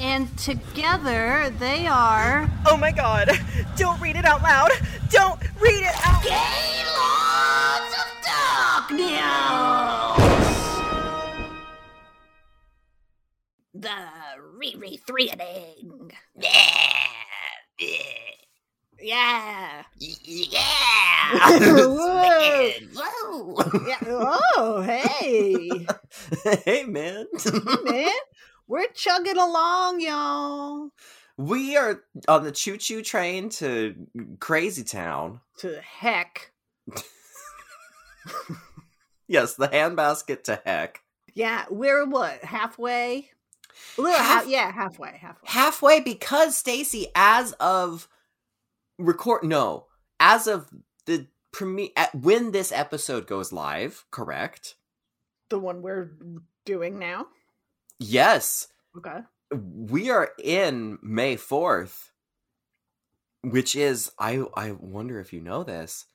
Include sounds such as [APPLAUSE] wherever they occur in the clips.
And together they are. Oh my god! Don't read it out loud! Don't read it out Gaylords of Darkness! The Re-Re-Three-ening. Yeah. Yeah. [LAUGHS] Yeah. Whoa. Whoa. yeah. Oh, hey. [LAUGHS] hey, man. hey, Man, [LAUGHS] we're chugging along, y'all. we are on the choo choo train to Crazy Town. To heck. [LAUGHS] Yes, the handbasket to heck. Yeah, we're what? Halfway? A little Half- half, yeah, halfway, halfway. Halfway because Stacy, as of record, no, as of the premiere, when this episode goes live, correct? The one we're doing now. Yes, Okay. we are in May 4th, which is I I wonder if you know this,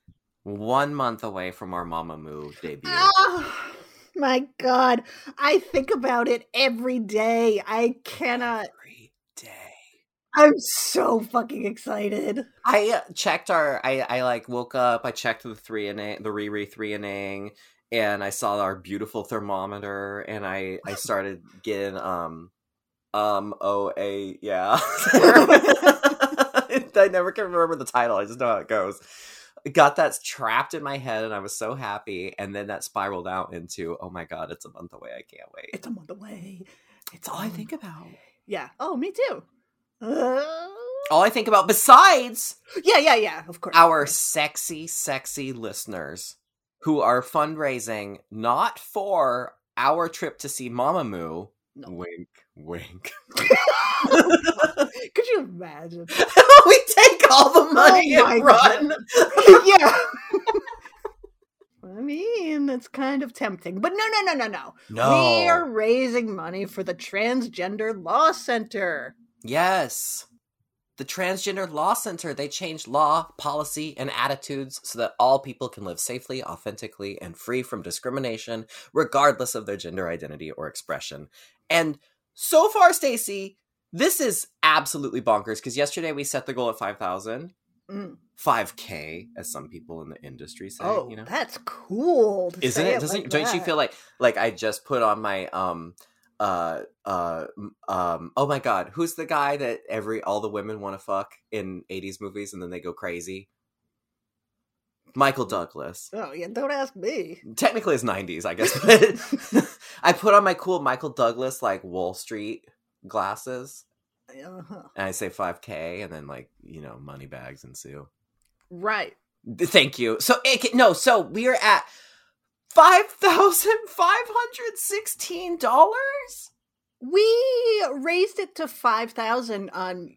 one month away from our Mama Moo debut. Oh my god. I think about it every day. I cannot. Every day. I'm so fucking excited. I uh, checked our I I like woke up, I checked the three inning the Re-Re-Three-ening and I saw our beautiful thermometer and I I started getting um um oh a yeah. [LAUGHS] I never can remember the title. I just know how it goes. Got that trapped in my head and I was so happy and then that spiraled out into oh my god, it's a month away. I can't wait. It's a month away. It's all I think about. Yeah. Oh, me too. Uh, All I think about besides yeah, yeah, yeah. Of course. our sexy, sexy listeners who are fundraising not for our trip to see Mama Moo. No. Wink, wink. [LAUGHS] Could you imagine? [LAUGHS] we take all the oh money Oh my and run. [LAUGHS] yeah. I mean, it's kind of tempting. But no, no, no, no, no. No. We're raising money for the Transgender Law Center. Yes. The Transgender Law Center, they changed law, policy, and attitudes so that all people can live safely, authentically, and free from discrimination, regardless of their gender identity or expression. And so far, Stacy, this is absolutely bonkers because yesterday we set the goal at 5,000. Mm. 5k as some people in the industry say Oh, you know that's cool. isn't say it doesn't like don't you feel like like i just put on my um uh uh um oh my god who's the guy that every all the women want to fuck in 80s movies and then they go crazy michael douglas Oh, yeah, don't ask me. technically it's 90s i guess but [LAUGHS] [LAUGHS] i put on my cool michael douglas like wall street glasses Uh-huh. and i say 5k and then like you know money bags ensue Right. Thank you. So it, no, so we are at five thousand five hundred sixteen dollars. We raised it to 5,000 on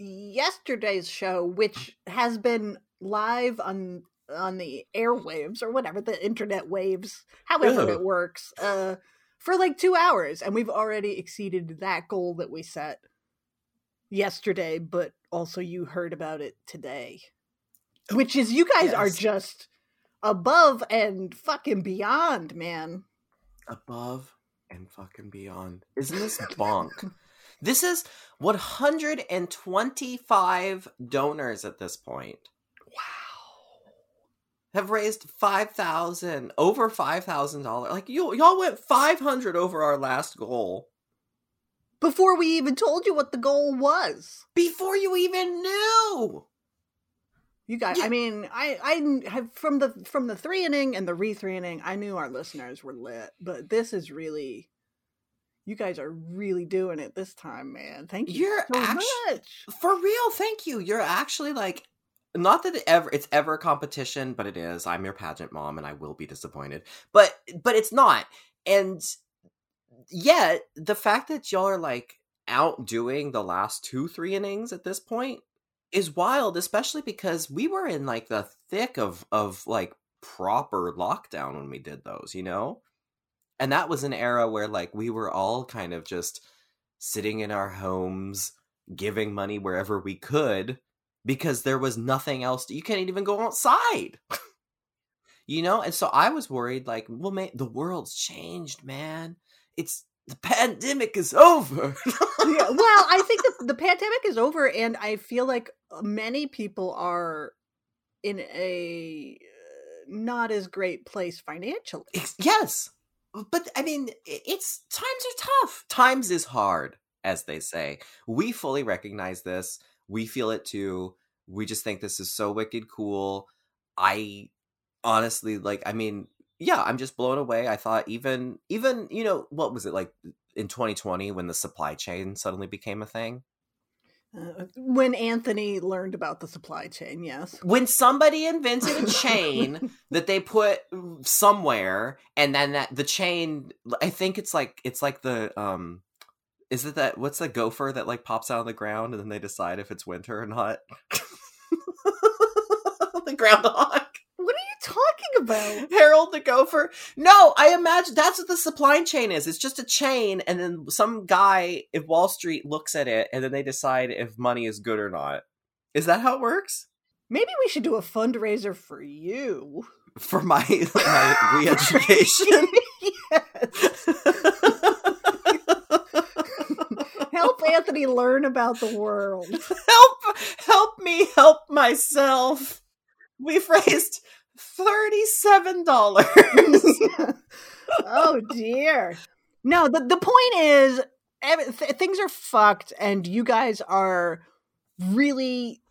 yesterday's show, which has been live on on the airwaves or whatever the internet waves, however it works, uh, for like two hours, and we've already exceeded that goal that we set yesterday. But also, you heard about it today, which is you guys are just above and fucking beyond, man. Above and fucking beyond. Isn't this bonk? [LAUGHS] this is one hundred and twenty-five donors at this point. Wow. Have raised five thousand over five thousand dollars. Like you, y'all went five hundred over our last goal Before we even told you what the goal was. before you even knew. You guys, Yeah. I mean, I I have from the from the three inning and the re three inning. I knew our listeners were lit, but this is really, you guys are really doing it this time, man. Thank you You're so actu- much. For real, thank you. You're actually like not that it ever it's ever a competition, but it is. I'm your pageant mom and I will be disappointed. But but it's not. And yet the fact that y'all are like outdoing the last two, three innings at this point is wild, especially because we were in like the thick of of like proper lockdown when we did those, you know? And that was an era where like we were all kind of just sitting in our homes, giving money wherever we could because there was nothing else. To, you can't even go outside. [LAUGHS] you know? And so I was worried like, well, man, the world's changed, man. It's the pandemic is over. yeah, well, I think the, the pandemic is over, and I feel like many people are in a uh, not as great place financially. yes. But I mean, it's times are tough. Times is hard, as they say. We fully recognize this. We feel it too. We just think this is so wicked cool. I honestly like I mean, yeah, I'm just blown away. I thought even even, you know, what was it like in 2020 when the supply chain suddenly became a thing? Uh, when Anthony learned about the supply chain, yes. When somebody invented a chain [LAUGHS] that they put somewhere, and then that the chain, I think it's like it's like the um, is it that what's the gopher that like pops out of the ground and then they decide if it's winter or not? [LAUGHS] the groundhog talking about? [LAUGHS] Harold the Gopher? No, I imagine that's what the supply chain is. It's just a chain, and then some guy in Wall Street looks at it, and then they decide if money is good or not. Is that how it works? Maybe we should do a fundraiser for you. For my, my [LAUGHS] re education? [LAUGHS] help Anthony learn about the world. Help help me help myself. We've raised $37. [LAUGHS] oh dear. No, the the point is th- things are fucked and you guys are really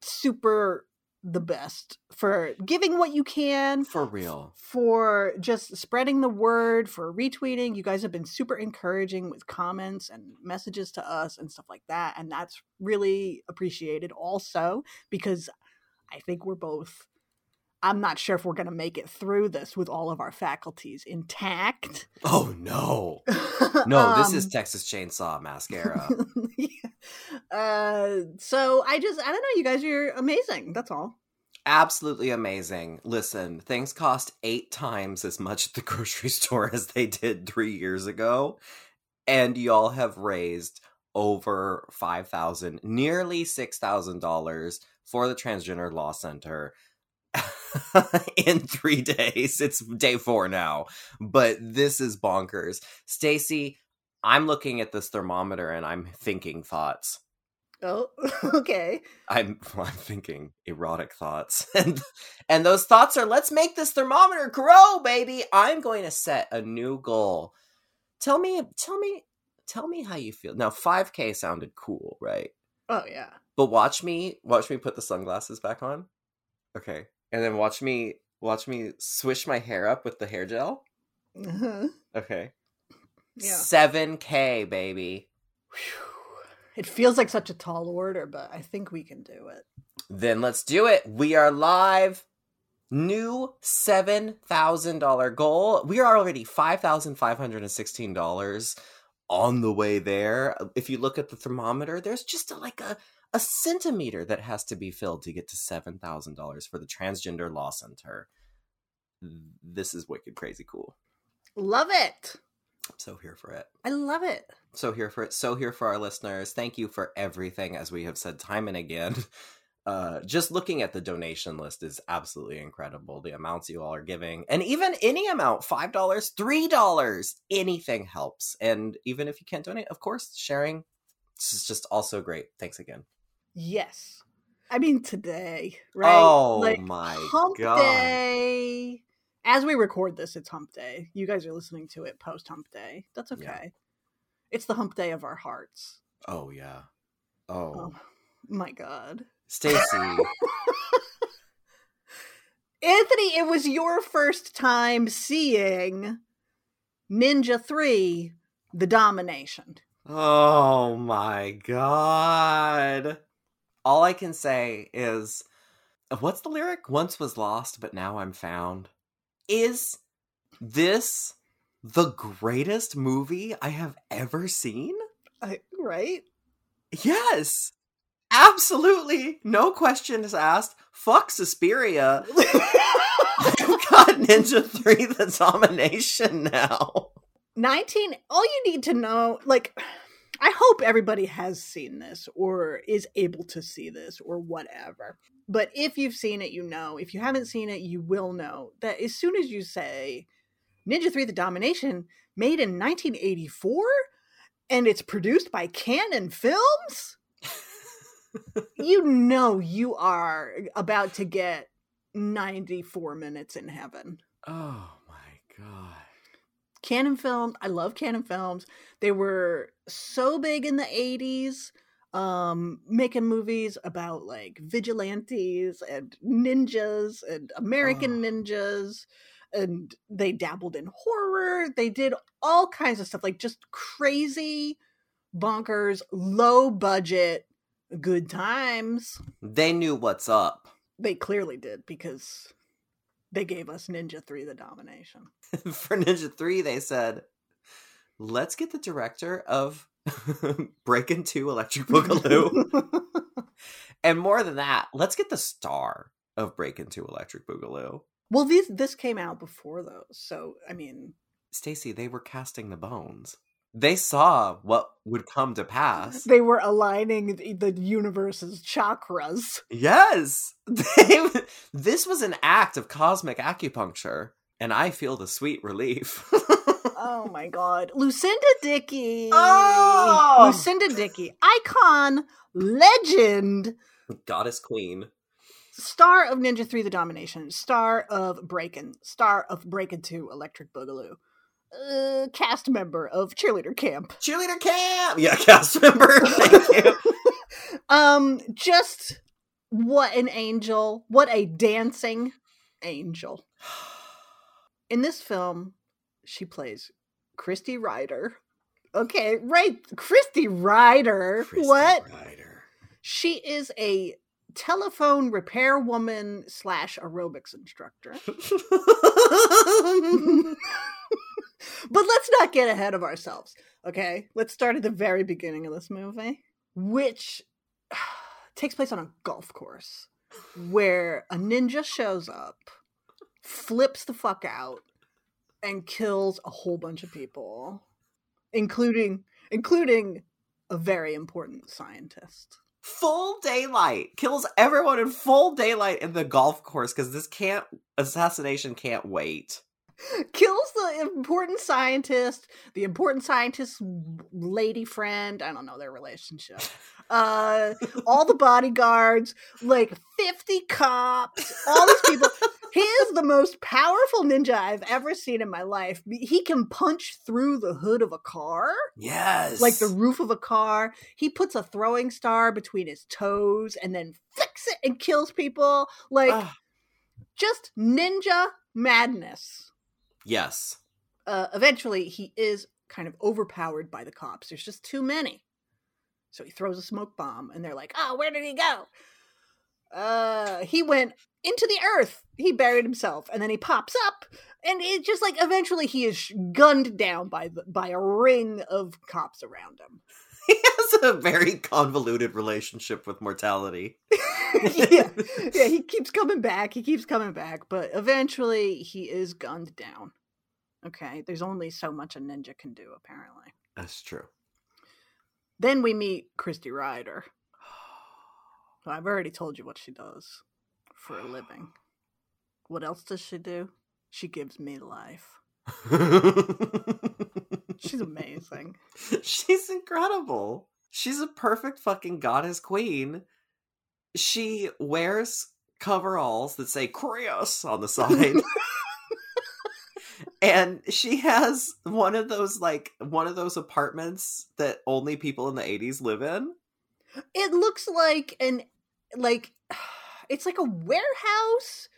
super the best for giving what you can for real for just spreading the word for retweeting you guys have been super encouraging with comments and messages to us and stuff like that and that's really appreciated also because i think we're both I'm not sure if we're going to make it through this with all of our faculties intact. Oh no. [LAUGHS] No, um, this is um, Texas Chainsaw Mascara. [LAUGHS] yeah. uh, so I just I don't know, you guys are amazing. That's all. Absolutely amazing. Listen, things cost 8 times as much at the [LAUGHS] grocery store as they did 3 years ago, and y'all have raised over 5000 nearly $6,000 for the Transgender Law Center [LAUGHS] in three days. It's day four now, but this is bonkers. Stacy, I'm looking at this thermometer and I'm thinking thoughts. Oh, [LAUGHS] okay. I'm [LAUGHS] I'm thinking erotic thoughts. And and those thoughts are let's make this thermometer grow, baby. I'm going to set a new goal. Tell me tell me tell me how you feel. Now 5k sounded cool, right? Oh yeah. But watch me watch me put the sunglasses back on. Okay and then watch me watch me swish my hair up with the hair gel. Uh-huh. Okay. Yeah. 7k baby. It feels like such a tall order, but I think we can do it. Then let's do it. We are live. New $7,000 goal. We are already $5,516 on the way there. If you look at the thermometer, there's just a, like a a centimeter that has to be filled to get to $7,000 for the Transgender Law Center. This is wicked crazy cool. Love it. I'm so here for it. I love it. So here for it. So here for our listeners. Thank you for everything, as we have said time and again. [LAUGHS] Uh, just looking at the donation list is absolutely incredible. The amounts you all are giving, and even any amount five dollars, three dollars, anything helps. And even if you can't donate, of course, sharing is just also great. Thanks again. Yes. I mean today, right? Oh like, my hump god. Day. As we record this, it's hump day. You guys are listening to it post hump day. That's okay. Yeah. It's the hump day of our hearts. Oh yeah. Oh, oh my god. Stacy. [LAUGHS] Anthony, it was your first time seeing Ninja 3 The Domination. Oh my god. All I can say is what's the lyric? Once was lost, but now I'm found. Is this the greatest movie I have ever seen? Right? Yes. Absolutely. No questions asked. Fuck Suspiria. [LAUGHS] I We've got Ninja 3 the domination now. 19 all you need to know like i hope everybody has seen this or is able to see this or whatever but if you've seen it you know. If you haven't seen it you will know that as soon as you say ninja 3 the domination made in 1984 and it's produced by Cannon Films? [LAUGHS] You know you are about to get 94 minutes in heaven. Oh my god. Cannon Films. I love Cannon Films. They were so big in the 80s, um, making movies about like vigilantes and ninjas and American Oh. ninjas. And they dabbled in horror. They did all kinds of stuff, like just crazy, bonkers, low budget, good times. They knew what's up. They clearly did because they gave us Ninja 3 the domination. [LAUGHS] For Ninja 3, they said, let's get the director of [LAUGHS] Breakin' 2 Electric Boogaloo. [LAUGHS] and more than that, let's get the star of Breakin' 2 Electric Boogaloo. Well, these this came out before those, so I mean, Stacy, they were casting the bones. They saw what would come to pass. they were aligning the, the universe's chakras. Yes! [LAUGHS] They, this was an act of cosmic acupuncture, and I feel the sweet relief. Oh my [LAUGHS] god, Lucinda Dickey! Oh! Ah! Lucinda Dickey, icon, legend, Goddess Queen. star of Ninja Three: The Domination, star of Breakin', star of Breakin' Two: Electric Boogaloo, uh, cast member of Cheerleader Camp. Cheerleader camp! Yeah, [LAUGHS] cast member. Thank you. [LAUGHS] Um, just what an angel! What a dancing angel! [SIGHS] in this film, she plays Christy Ryder. Okay, right, Christy Ryder. Christy what? Ryder. She is a telephone repair woman slash aerobics instructor. [LAUGHS] [LAUGHS] but let's not get ahead of ourselves. Okay, let's start at the very beginning of this movie, which [SIGHS] takes place on a golf course where a ninja shows up, flips the fuck out, and kills a whole bunch of people, including including a very important scientist. full daylight kills everyone in full daylight in the golf course because this can't assassination can't wait. [LAUGHS] kills the important scientist, the important scientist's lady friend. I don't know their relationship. Uh, all the bodyguards, like 50 cops, all these people. He is the most powerful ninja I've ever seen in my life. He can punch through the hood of a car, Yes, like the roof of a car. He puts a throwing star between his toes and then flicks it and kills people. Like, Ugh. just ninja madness yes. uh, eventually he is kind of overpowered by the cops. There's just too many. So he throws a smoke bomb and they're like, "Oh, where did he go?" Uh, he went into the earth. He buried himself and then he pops up and it just like eventually he is gunned down by the, by a ring of cops around him. He has a very convoluted relationship with mortality. [LAUGHS] yeah. Yeah, he keeps coming back. He keeps coming back, but eventually he is gunned down. Okay, there's only so much a ninja can do apparently. That's true. Then we meet Christy Ryder. I've already told you what she does for a living. What else does she do? She gives me life. [LAUGHS] She's amazing. She's incredible. She's a perfect fucking goddess queen. She wears coveralls that say Chris on the side. [LAUGHS] and she has one of those like one of those apartments that only people in the 80s live in. It looks like an like [SIGHS] it's like a warehouse.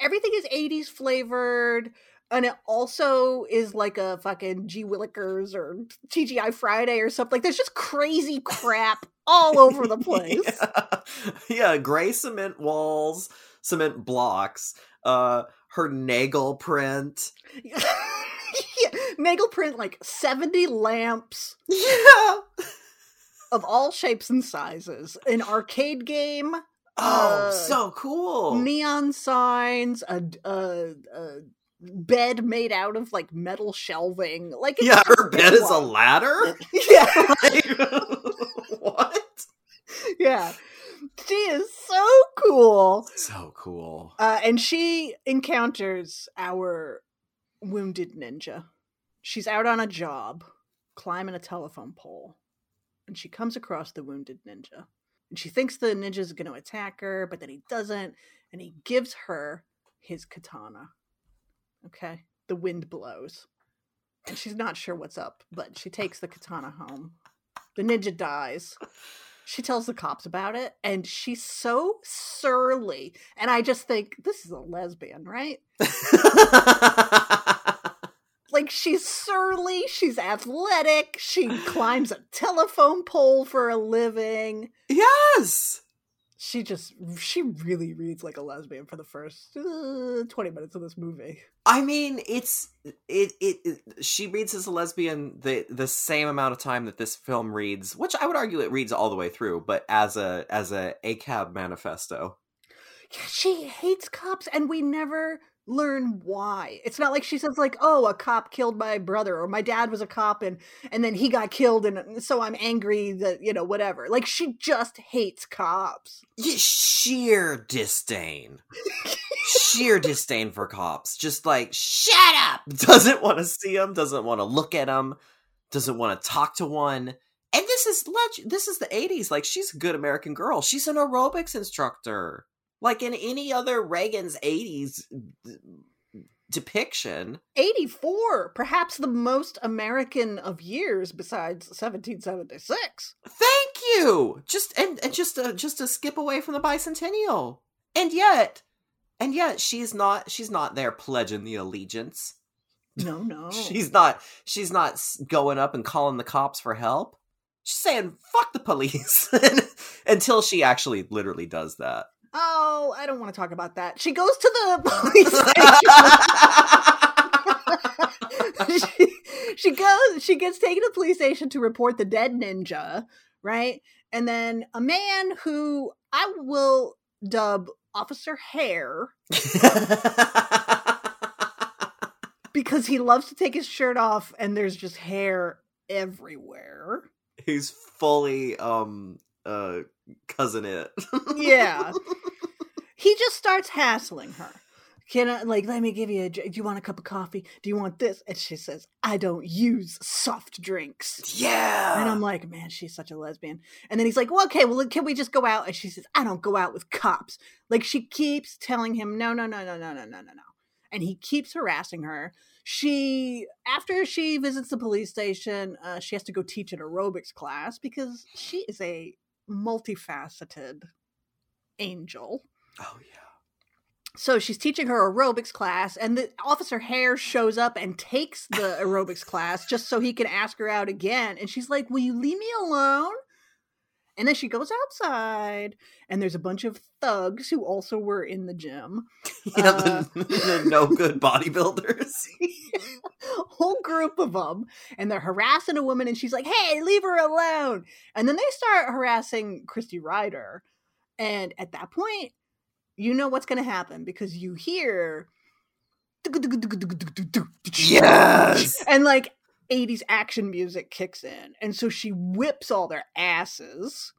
Everything is 80s flavored. And it also is like a fucking G Willikers or TGI Friday or something. Like there's just crazy crap all over the [LAUGHS] place. yeah. [LAUGHS] yeah, gray cement walls, cement blocks, uh her Nagel print. [LAUGHS] yeah, Nagel print like 70 lamps Yeah. of all shapes and sizes. An arcade game, Oh, Uh, so cool. neon signs, a, a, a bed made out of like metal shelving. Like yeah, her bed is a ladder. [LAUGHS] yeah, [LAUGHS] what? yeah. She is so cool. So cool. Uh, and she encounters our wounded ninja. She's out on a job, climbing a telephone pole, and she comes across the wounded ninja. And she thinks the ninja's going to attack her, but then he doesn't, and he gives her his katana. Okay? The wind blows. And she's not sure what's up, but she takes the katana home. The ninja dies. She tells the cops about it, and she's so surly. And I just think, this is a lesbian, right? [LAUGHS] Like, she's surly, she's athletic, she climbs a telephone pole for a living. yes. She just, she really reads like a lesbian for the first uh, 20 minutes of this movie. I mean, it's it, it it she reads as a lesbian the the same amount of time that this film reads, which I would argue it reads all the way through, but as a as a ACAB manifesto. Yeah, she hates cops, and we never learn why. It's not like she says like, "Oh, a cop killed my brother," or "My dad was a cop, and and then he got killed, and so I'm angry that you know whatever." Like she just hates cops. Sheer disdain. sheer disdain for cops. Just like, shut up! [LAUGHS] Doesn't want to see them, doesn't want to look at them, doesn't want to talk to one. And this is leg- this is the 80s. Like, she's a good American girl. She's an aerobics instructor. Like in any other Reagan's 80s depiction. 84, perhaps the most American of years besides 1776. Thank you. Just and, and just a just a skip away from the bicentennial. And yet, and yet she's not she's not there pledging the allegiance. No, [LAUGHS] no. She's not she's not going up and calling the cops for help. She's saying fuck the police [LAUGHS] until she actually literally does that. Oh, I don't want to talk about that. She goes to the [LAUGHS] police station. [LAUGHS] she, she goes, she gets taken to the police station to report the dead ninja, right? And then a man who I will dub Officer Hare [LAUGHS] because he loves to take his shirt off and there's just hair everywhere. He's fully um uh cousin it. Yeah. [LAUGHS] he just starts hassling her. Can I like let me give you a? Do you want a cup of coffee? Do you want this? And she says, I don't use soft drinks. yeah. And I'm like, man, she's such a lesbian. And then he's like, well, okay, well, can we just go out? And she says, I don't go out with cops. Like she keeps telling him, no, no, no, no, no, no, no, no, no. And he keeps harassing her. She, after she visits the police station, uh, she has to go teach an aerobics class because she is a multifaceted angel. oh yeah. So she's teaching her aerobics class, and the officer Hare shows up and takes the [LAUGHS] aerobics class just so he can ask her out again. And she's like, Will you leave me alone? And then she goes outside, and there's a bunch of thugs who also were in the gym. Yeah, Uh, the, the no good bodybuilders. whole group of them, and they're harassing a woman, and she's like, "Hey, leave her alone!" And then they start harassing Christy Ryder, and at that point, you know what's going to happen because you hear, Yes. and like 80s action music kicks in, and so she whips all their asses.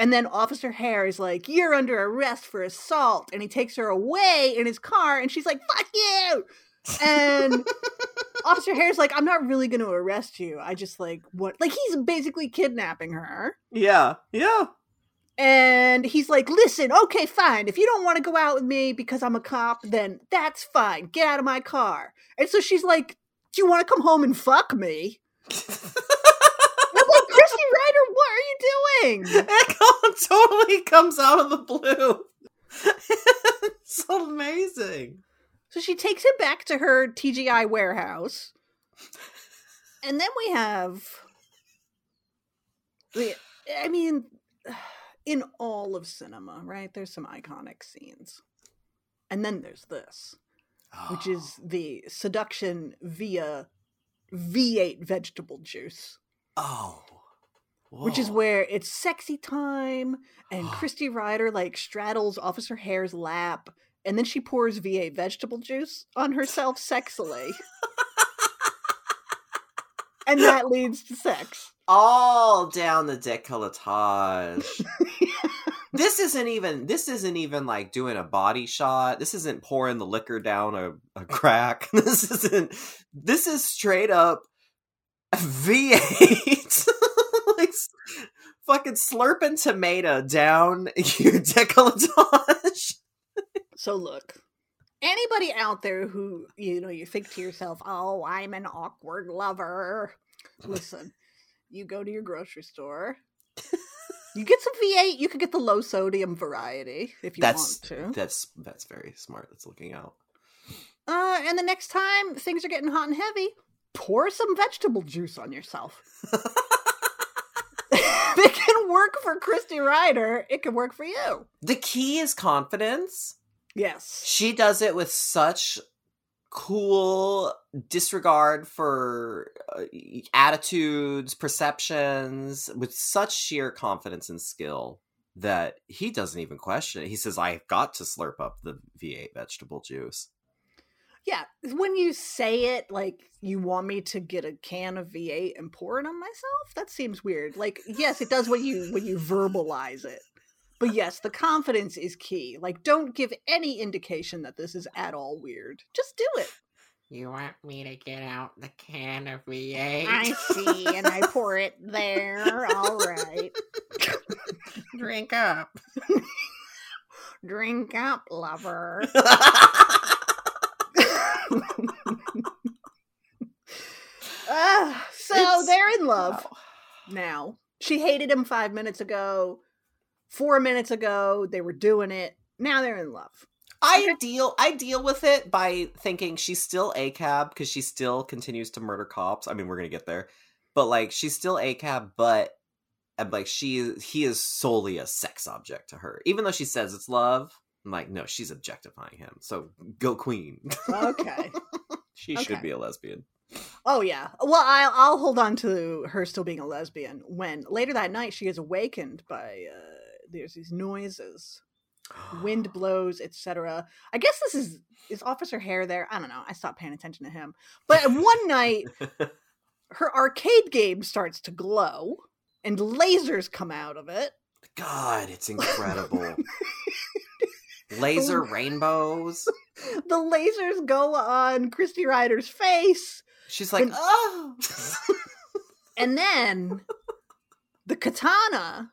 And then Officer Hare is like, You're under arrest for assault. And he takes her away in his car, and she's like, Fuck you. And [LAUGHS] Officer Hare's like, I'm not really going to arrest you. I just like, what? Like, he's basically kidnapping her. Yeah. Yeah. And he's like, Listen, okay, fine. If you don't want to go out with me because I'm a cop, then that's fine. Get out of my car. And so she's like, Do you want to come home and fuck me? Like, Christy Ryder, what are you doing? [LAUGHS] It totally comes out of the blue. [LAUGHS] it's amazing. So she takes him back to her TGI warehouse. And then we have. I mean, [SIGHS] in all of cinema, right? There's some iconic scenes. And then there's this, which oh. is the seduction via V8 vegetable juice. Oh. which is where it's sexy time and Oh. [GASPS] Christy Ryder like straddles Officer Hare's lap and then she pours V8 vegetable juice on herself sexily. and that [LAUGHS] leads to sex. all down the decolletage. [LAUGHS] this isn't even this isn't even like doing a body shot. This isn't pouring the liquor down a, a crack. [LAUGHS] This isn't this is straight up V8 [LAUGHS] like fucking slurping tomato down your [LAUGHS] decolletage. So look, anybody out there who you know you think to yourself, "Oh, I'm an awkward lover." Listen, you go to your grocery store. You get some V8. You can get the low sodium variety if you That's want to. that's that's very smart. That's looking out. Uh, and the next time things are getting hot and heavy, pour some vegetable juice on yourself. [LAUGHS] it can work for Christy Ryder. It can work for you. The key is confidence. Yes. she does it with such cool disregard for uh, attitudes perceptions with such sheer confidence and skill that he doesn't even question it he says i've got to slurp up the v8 vegetable juice Yeah. When you say it like you want me to get a can of V8 and pour it on myself, that seems weird. Like, yes, it does when you when you verbalize it. But yes, the confidence is key. Like, don't give any indication that this is at all weird. Just do it. You want me to get out the can of V8? I see, and I pour it there. All right. [LAUGHS] Drink up. [LAUGHS] Drink up, lover. Ah, [LAUGHS] [SIGHS] so It's- they're in love Wow. now. She hated him five minutes ago. Four minutes ago, they were doing it. Now they're in love. I deal I deal with it by thinking she's still ACAB because she still continues to murder cops. I mean, we're gonna get there, but like she's still ACAB, but and like she he is solely a sex object to her, even though she says it's love. I'm like, no, she's objectifying him. So go queen. Okay. [LAUGHS] she Okay. should be a lesbian. oh yeah. Well, I'll, I'll hold on to her still being a lesbian when later that night she is awakened by uh, there's these noises, wind [GASPS] blows, etc. I guess this is is Officer Hare there. I don't know. I stopped paying attention to him. But one night [LAUGHS] her arcade game starts to glow and lasers come out of it. God, it's [LAUGHS] incredible. Laser rainbows. [LAUGHS] The lasers go on Christy Ryder's face, She's like, And- oh. and then the katana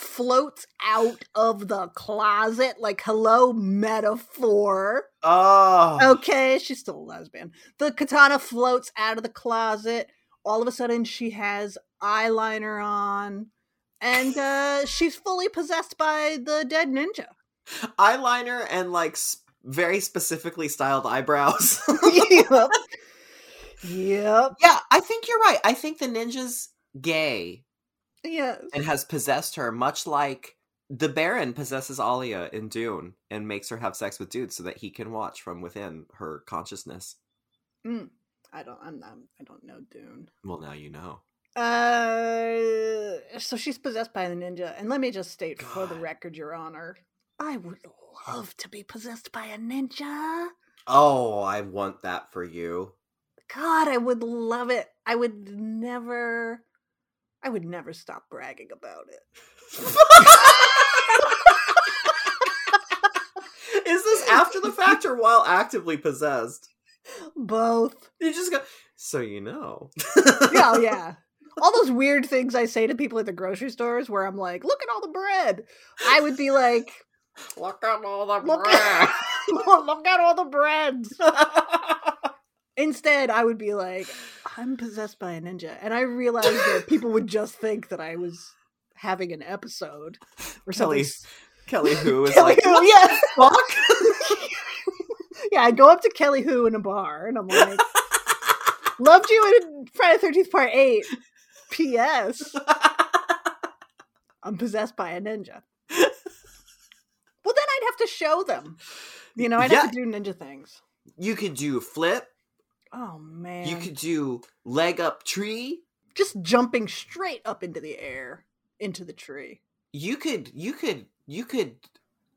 floats out of the closet like hello metaphor. oh. Okay, she's still a lesbian. The katana floats out of the closet. All of a sudden she has eyeliner on and uh she's fully possessed by the dead ninja. eyeliner and like s- very specifically styled eyebrows. [LAUGHS] [LAUGHS] yep. Yep. yeah, I think you're right. I think the ninja's gay Yes. and has possessed her, much like the Baron possesses Alia in Dune and makes her have sex with dudes so that he can watch from within her consciousness. Mm. I don't I'm not I don't know Dune. Well, now you know. Uh so she's possessed by the ninja. And let me just state for the record, Your Honor, I would love to be possessed by a ninja. Oh, I want that for you. God, I would love it. I would never I would never stop bragging about it. [LAUGHS] Is this after the fact or while actively possessed? Both. You just go, so you know. Yeah, oh, yeah. [LAUGHS] All those weird things I say to people at the grocery stores where I'm like, look at all the bread. I would be like, Look at all the Look bread. at, [LAUGHS] look at all the breads. Instead, I would be like, I'm possessed by a ninja. And I realized that people would just think that I was having an episode or Kelly, something. Kelly Hu is Kelly like, Who, yeah. fuck? [LAUGHS] yeah, I go up to Kelly Hu in a bar and I'm like, loved you in Friday the 13th Part 8. P.S. I'm possessed by a ninja. Well, then I'd have to show them. You know, I'd have to do ninja things. you could do flip. Oh, man. You could do leg up tree. just jumping straight up into the air into the tree. You could you could you could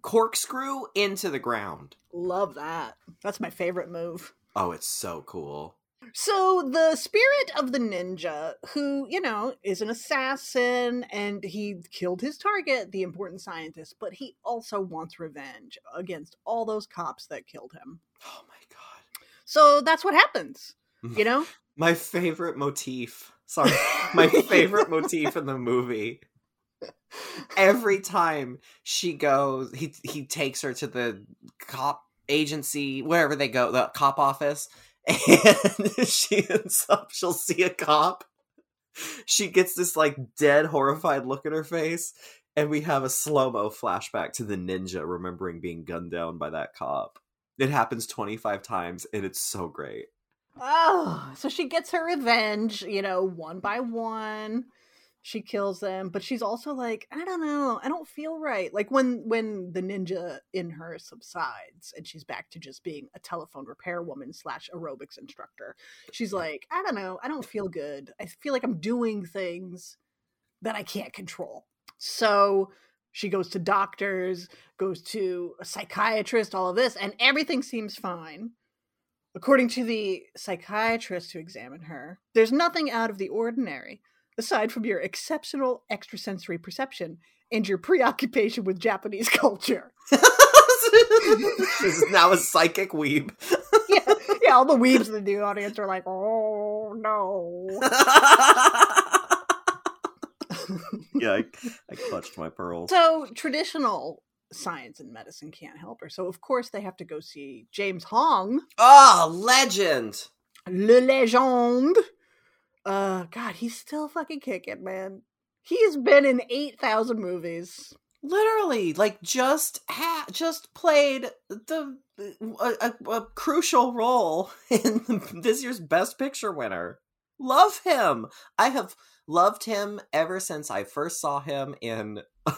corkscrew into the ground. Love that. That's my favorite move. Oh, it's so cool. So the spirit of the ninja, who, you know, is an assassin and he killed his target, the important scientist, but he also wants revenge against all those cops that killed him. Oh my god. So that's what happens. You know? My favorite motif. Sorry. My favorite motif in the movie. Every time she goes, he he takes her to the cop agency, wherever they go, the cop office, [LAUGHS] and she ends up she'll see a cop. She gets this like dead, horrified look in her face, and we have a slow-mo flashback to the ninja remembering being gunned down by that cop. It happens 25 times, and it's so great. Oh, so she gets her revenge, you know, one by one. She kills them, but she's also like, I don't know, I don't feel right. Like when when the ninja in her subsides and she's back to just being a telephone repair woman slash aerobics instructor, she's like, I don't know, I don't feel good. I feel like I'm doing things that I can't control. So she goes to doctors, goes to a psychiatrist, all of this, and everything seems fine. According to the psychiatrist who examined her, there's nothing out of the ordinary aside from your exceptional extrasensory perception and your preoccupation with Japanese [LAUGHS] culture. She's now a psychic weeb. yeah, yeah, all the weebs in the audience are like, oh no. [LAUGHS] [LAUGHS] yeah, I, [LAUGHS] I clutched my pearls. So traditional science and medicine can't help her. So of course they have to go see James Hong, Oh, legend! Le Legend. Uh, God, he's still fucking kicking, man. He's been in eight thousand movies. Literally, like just ha- just played the a, a, a crucial role [LAUGHS] in this year's Best Picture winner. Love him. I have loved him ever since I first saw him in [LAUGHS]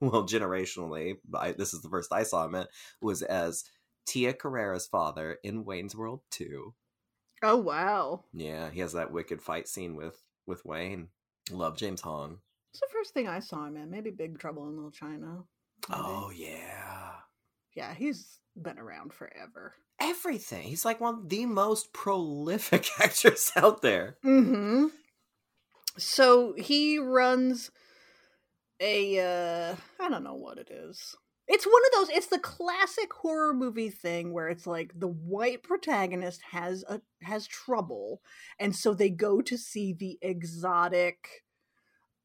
well, generationally. I, this is the first I saw him in was as Tia Carrere's father in Wayne's World Two. Oh wow, Yeah, he has that wicked fight scene with with Wayne. Love James Hong. it's the first thing I saw him in. Maybe Big Trouble in Little China. Maybe. Oh yeah. yeah, he's been around forever. Everything. He's like one of the most prolific [LAUGHS] actors out there. Mm-hmm. So he runs a uh I don't know what it is. It's one of those it's the classic horror movie thing where it's like the white protagonist has a has trouble and so they go to see the exotic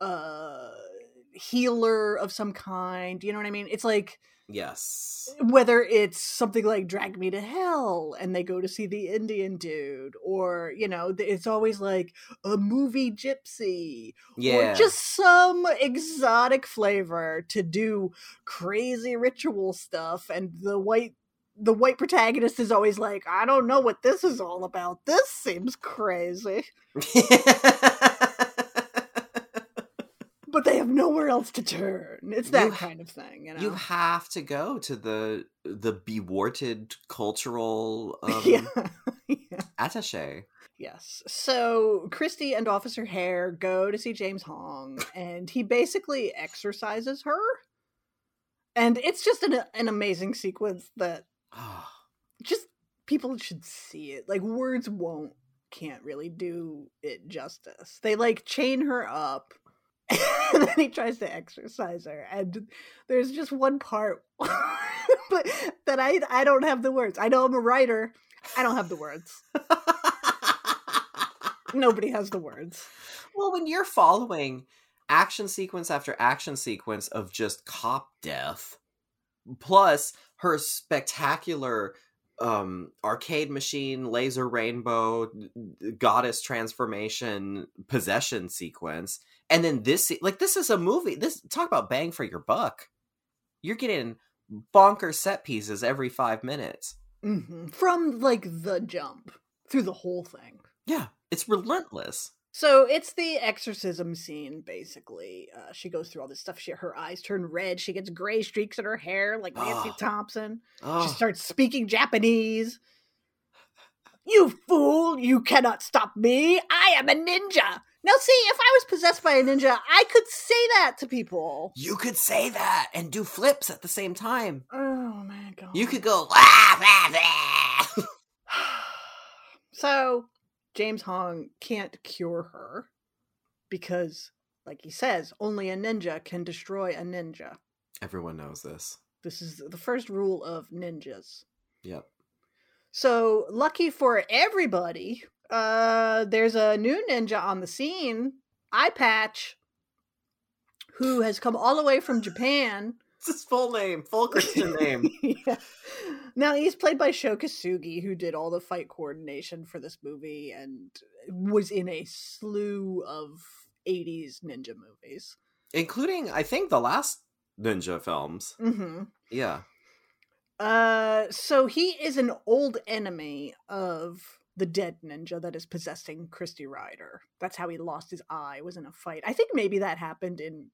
uh healer of some kind. You know what I mean? It's like Yes. whether it's something like drag me to hell and they go to see the indian dude or you know it's always like a movie gypsy Yeah. or just some exotic flavor to do crazy ritual stuff and the white the white protagonist is always like i don't know what this is all about this seems crazy [LAUGHS] but they have nowhere else to turn it's that You- kind of thing you know you have to go to the the bewarted cultural [LAUGHS] um, yeah yeah attaché. Yes. So Christy and Officer Hare go to see James Hong, and he basically exercises her. And it's just an, an amazing sequence that Oh, just people should see it. Like words won't can't really do it justice. They like chain her up. [LAUGHS] and then he tries to exercise her and there's just one part [LAUGHS] but that I I don't have the words. I know I'm a writer. I don't have the words. Nobody has the words. well, when you're following action sequence after action sequence of just cop death, plus her spectacular um arcade machine laser rainbow goddess transformation possession sequence and then this like this is a movie this talk about bang for your buck you're getting bonker set pieces every five minutes hmm From like the jump through the whole thing. yeah it's relentless So it's the exorcism scene, basically. Uh, she goes through all this stuff. She her eyes turn red. She gets gray streaks in her hair, like Nancy Oh. Thompson. oh She starts speaking Japanese. You fool! You cannot stop me! I am a ninja! Now, see, if I was possessed by a ninja, I could say that to people. You could say that and do flips at the same time. Oh my god. You could go "Wah, wah, wah." [LAUGHS] [SIGHS] so James Hong can't cure her because, like he says, only a ninja can destroy a ninja. Everyone knows this. This is the first rule of ninjas. Yep. So, lucky for everybody, uh, there's a new ninja on the scene, Eye Patch, who has come all the way from Japan. [LAUGHS] It's his full name, full Christian name. [LAUGHS] yeah. Now he's played by Sho Kosugi, who did all the fight coordination for this movie and was in a slew of 80s ninja movies. Including, I think, the last ninja films. hmm Yeah. Uh, so he is an old enemy of the dead ninja that is possessing Christy Ryder. That's how he lost his eye. Was in a fight. I think maybe that happened in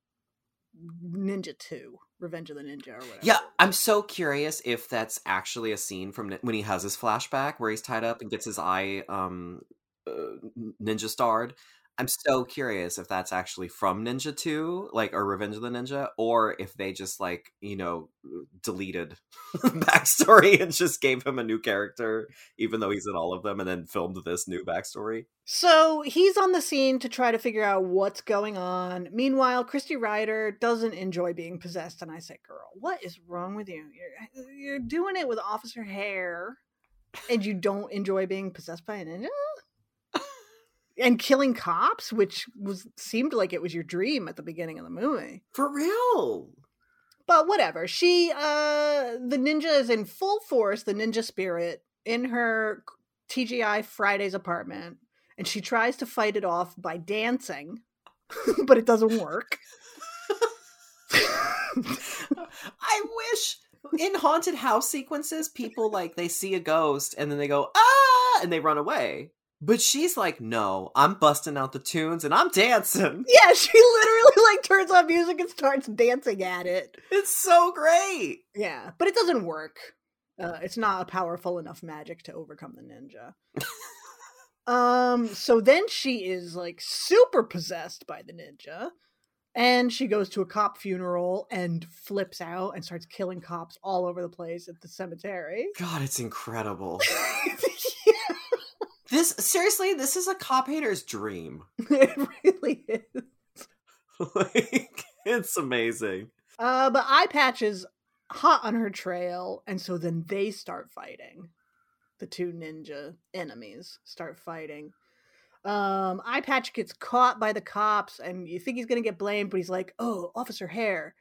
Ninja Two, Revenge of the Ninja, or whatever. Yeah, I'm so curious if that's actually a scene from when he has his flashback where he's tied up and gets his eye um uh, ninja starred. I'm so curious if that's actually from Ninja 2, like or Revenge of the Ninja, or if they just like, you know, uh, deleted [LAUGHS] backstory and just gave him a new character, even though he's in all of them, and then filmed this new backstory. So he's on the scene to try to figure out what's going on. Meanwhile, Christy Ryder doesn't enjoy being possessed, and I say, "Girl, what is wrong with you? You're uh, you're doing it with Officer Hare, and you don't enjoy being possessed by a ninja." And killing cops, which was seemed like it was your dream at the beginning of the movie. For real. But whatever. She uh the ninja is in full force, the ninja spirit, in her TGI Friday's apartment, and she tries to fight it off by dancing, [LAUGHS] but it doesn't work. [LAUGHS] I wish in haunted house sequences, people like they see a ghost and then they go, ah, and they run away. But she's like, no, I'm busting out the tunes and I'm dancing. [LAUGHS] Yeah, she literally like turns on music and starts dancing at it. It's so great. Yeah, but it doesn't work. Uh, it's not a powerful enough magic to overcome the ninja. [LAUGHS] um, so then she is like super possessed by the ninja, and she goes to a cop funeral and flips out and starts killing cops all over the place at the cemetery. God, it's incredible. [LAUGHS] this seriously, this is a cop hater's dream. [LAUGHS] it really is. [LAUGHS] like, it's amazing. Uh, but Eye Patch is hot on her trail, and so then they start fighting. The two ninja enemies start fighting. Um, Eye Patch gets caught by the cops, and you think he's gonna get blamed, but he's like, "Oh, Officer Hare,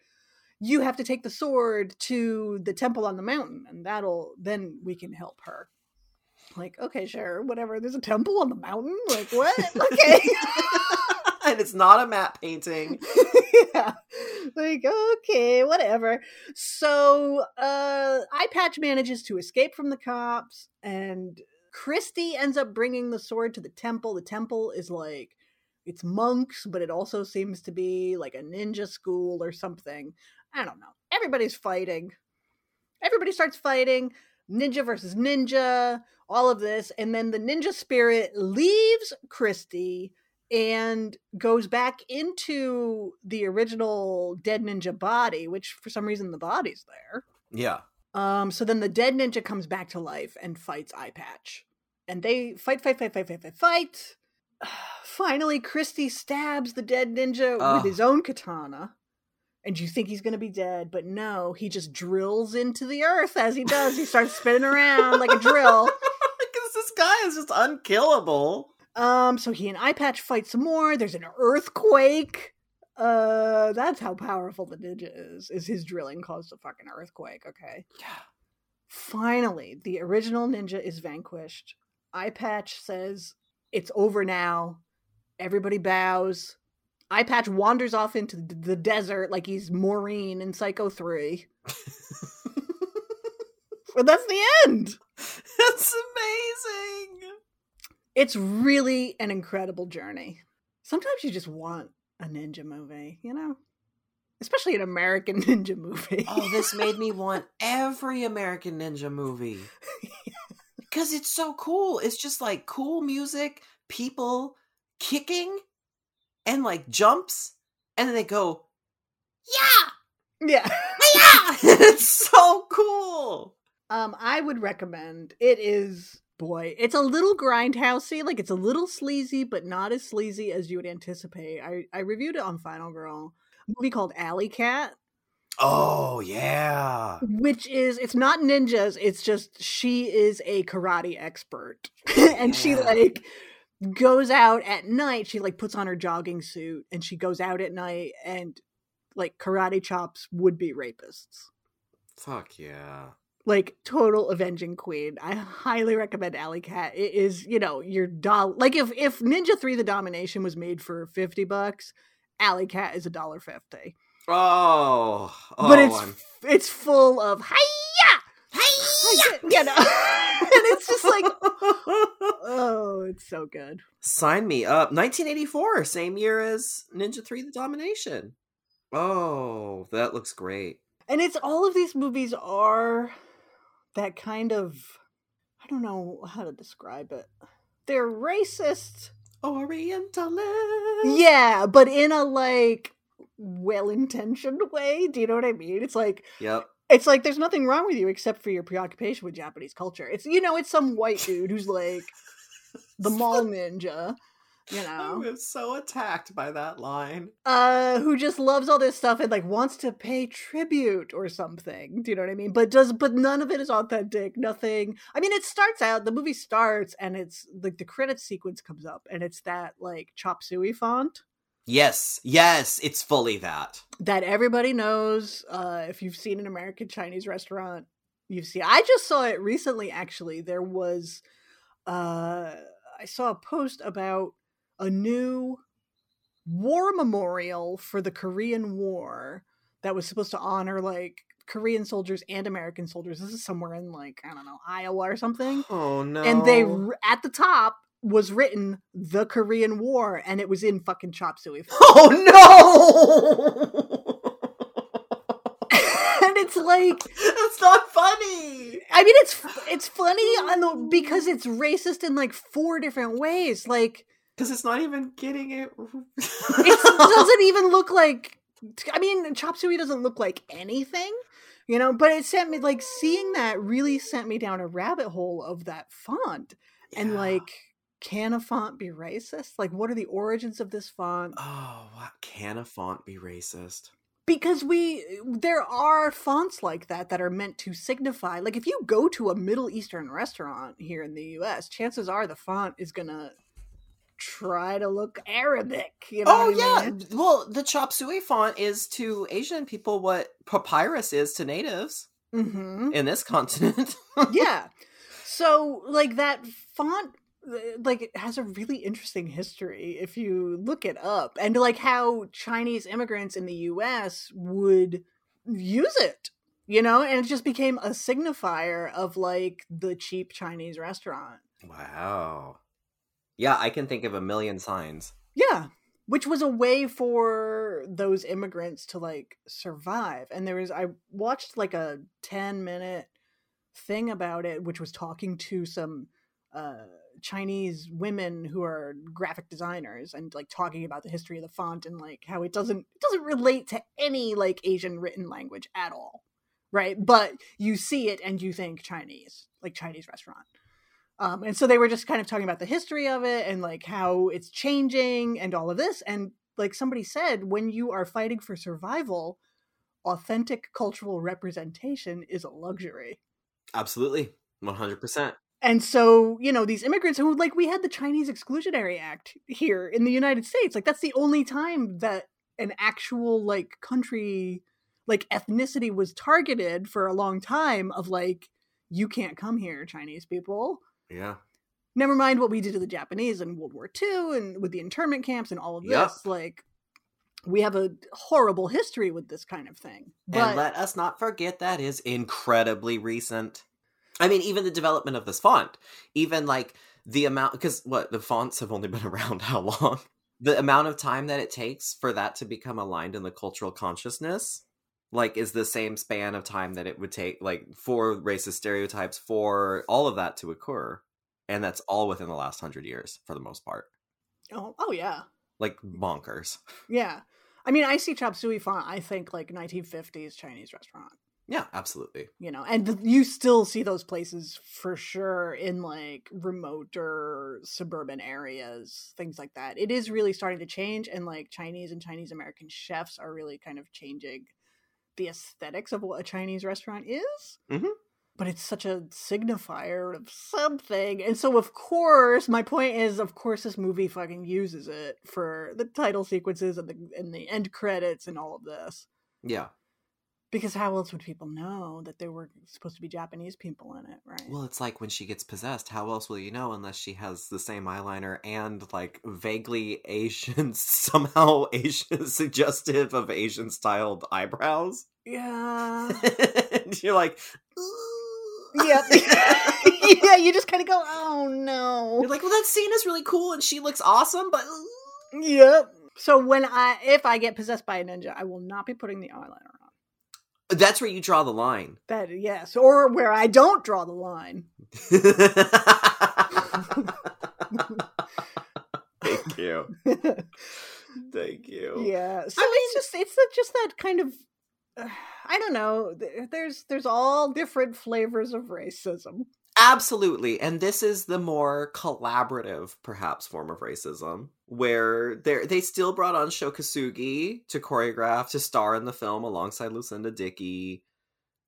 you have to take the sword to the temple on the mountain, and that'll then we can help her." Like, okay, sure, whatever. There's a temple on the mountain. Like, what? [LAUGHS] Okay. [LAUGHS] and it's not a matte painting. [LAUGHS] yeah. Like, okay, whatever. So, uh, Eye Patch manages to escape from the cops, and Christy ends up bringing the sword to the temple. The temple is like, it's monks, but it also seems to be like a ninja school or something. I don't know. Everybody's fighting. Everybody starts fighting. Ninja versus ninja, all of this. And then the ninja spirit leaves Christy and goes back into the original dead ninja body, which for some reason the body's there. Yeah. Um, so then the dead ninja comes back to life and fights Eye Patch. And they fight, fight, fight, fight, fight, fight, fight. [SIGHS] Finally, Christy stabs the dead ninja Ugh. with his own katana. And you think he's gonna be dead, but no, he just drills into the earth as he does. He starts spinning around like a drill. [LAUGHS] Because this guy is just unkillable. Um, so he and Eye Patch fight some more. There's an earthquake. Uh, that's how powerful the ninja is. Is his drilling caused a fucking earthquake? Okay. Yeah. Finally, the original ninja is vanquished. Eye Patch says it's over now. Everybody bows. Eye Patch wanders off into the desert like he's Maureen in Psycho 3. [LAUGHS] But that's the end. That's amazing. It's really an incredible journey. Sometimes you just want a ninja movie, you know? Especially an American [LAUGHS] ninja movie. Oh, this made me [LAUGHS] want every American Ninja movie. Because it's so cool. It's just like cool music, people kicking, and like jumps, and then they go, yeah, Yeah. yeah. [LAUGHS] [LAUGHS] it's so cool. Um, I would recommend it is boy, it's a little grindhousey, like it's a little sleazy, but not as sleazy as you would anticipate. I, I reviewed it on Final Girl, a movie called Alley Cat, Oh yeah. which is it's not ninjas, it's just she is a karate expert. [LAUGHS] and she like goes out at night, she like puts on her jogging suit and she goes out at night and like karate chops would be rapists. Fuck yeah. like total avenging queen. I highly recommend Alley Cat. It is, you know, your doll like if if Ninja 3 the Domination was made for 50 bucks, Alley Cat is a dollar 50. Oh, oh but it's oh, I'm- it's full of hiya! Hiya! You know. [LAUGHS] and it's just like [LAUGHS] oh, it's so good. Sign me up. 1984, same year as Ninja 3 The Domination. Oh, that looks great. And it's all of these movies are that kind of I don't know how to describe it. They're racist Orientalist. Yeah, but in a like well-intentioned way. Do you know what I mean? It's like Yep. It's like there's nothing wrong with you except for your preoccupation with Japanese culture. It's you know, it's some white dude who's like [LAUGHS] the mall ninja, you know, [LAUGHS] I know, was so attacked by that line. uh who just loves all this stuff and like wants to pay tribute or something. Do you know what I mean? But does but none of it is authentic. Nothing. I mean, it starts out, the movie starts and it's like the credit sequence comes up and it's that like chop suey font. Yes, yes, it's fully that. that everybody knows. Uh, if you've seen an American Chinese restaurant, you've seen. I just saw it recently. Actually, there was. Uh, I saw a post about a new war memorial for the Korean War that was supposed to honor like Korean soldiers and American soldiers. This is somewhere in like I don't know Iowa or something. Oh no. And they at the top was written the Korean War, and it was in fucking chop suey. [LAUGHS] Oh no. [LAUGHS] and it's like [LAUGHS] That's not funny. I mean, it's it's funny on the because it's racist in like four different ways. Like Because it's not even getting it. it doesn't even look like. I mean, chop suey doesn't look like anything, you know. But it sent me like seeing that really sent me down a rabbit hole of that font and like. Can a font be racist? Like, what are the origins of this font? Oh, wow. can a font be racist? because we there are fonts like that that are meant to signify like if you go to a middle eastern restaurant here in the us chances are the font is gonna try to look arabic you know Oh what I yeah. mean? Well, the chop suey font is to Asian people what papyrus is to natives Mhm. in this [LAUGHS] continent. yeah so like that font like it has a really interesting history if you look it up and like how chinese immigrants in the us would use it you know and it just became a signifier of like the cheap chinese restaurant wow. Yeah, I can think of a million signs. yeah which was a way for those immigrants to like survive and there was i watched like a 10 minute thing about it which was talking to some uh chinese women who are graphic designers and like talking about the history of the font and like how it doesn't it doesn't relate to any like asian written language at all right but you see it and you think chinese like chinese restaurant um, and so they were just kind of talking about the history of it and like how it's changing and all of this. And like somebody said, when you are fighting for survival, authentic cultural representation is a luxury. Absolutely. 100%. And so, you know, these immigrants who like we had the Chinese Exclusionary Act here in the United States. Like that's the only time that an actual like country like ethnicity was targeted for a long time of like you can't come here Chinese people. Yeah. never mind what we did to the Japanese in World War II and with the internment camps and all of this. Yep. Like, we have a horrible history with this kind of thing. But and let us not forget that is incredibly recent. I mean, even the development of this font, even like the amount, because what the fonts have only [LAUGHS] been around how long? The amount of time that it takes for that to become aligned in the cultural consciousness, like, is the same span of time that it would take, like, for racist stereotypes, for all of that to occur. And that's all within the last hundred years, for the most part. oh, oh yeah, like bonkers. Yeah. I mean, I see chop suey font. I think like 1950s Chinese restaurant. Yeah, absolutely. You know, and you still see those places for sure in like remote or suburban areas, things like that. It is really starting to change, and like Chinese and Chinese American chefs are really kind of changing the aesthetics of what a Chinese restaurant is. Mhm. But it's such a signifier of something. And so, of course, my point is, of course, this movie fucking uses it for the title sequences and the, and the end credits and all of this. Yeah. Because how else would people know that there were supposed to be Japanese people in it, right? Well, it's like when she gets possessed, how else will you know unless she has the same eyeliner and like vaguely Asian, [LAUGHS] somehow Asian, suggestive of Asian styled eyebrows? yeah. [LAUGHS] and you're like, yep. [LAUGHS] yeah, you just kind of go, oh no. You're like, well, that scene is really cool and she looks awesome, but Yep. So when I, if I get possessed by a ninja, I will not be putting the eyeliner on. That's where you draw the line. That yes, or where I don't draw the line. [LAUGHS] Thank you. Thank you. yeah. So it's just it's just that kind of. Uh, [SIGHS] I don't know. There's there's all different flavors of racism. Absolutely. And this is the more collaborative, perhaps, form of racism, where they still brought on Sho Kosugi to choreograph, to star in the film alongside Lucinda Dickey.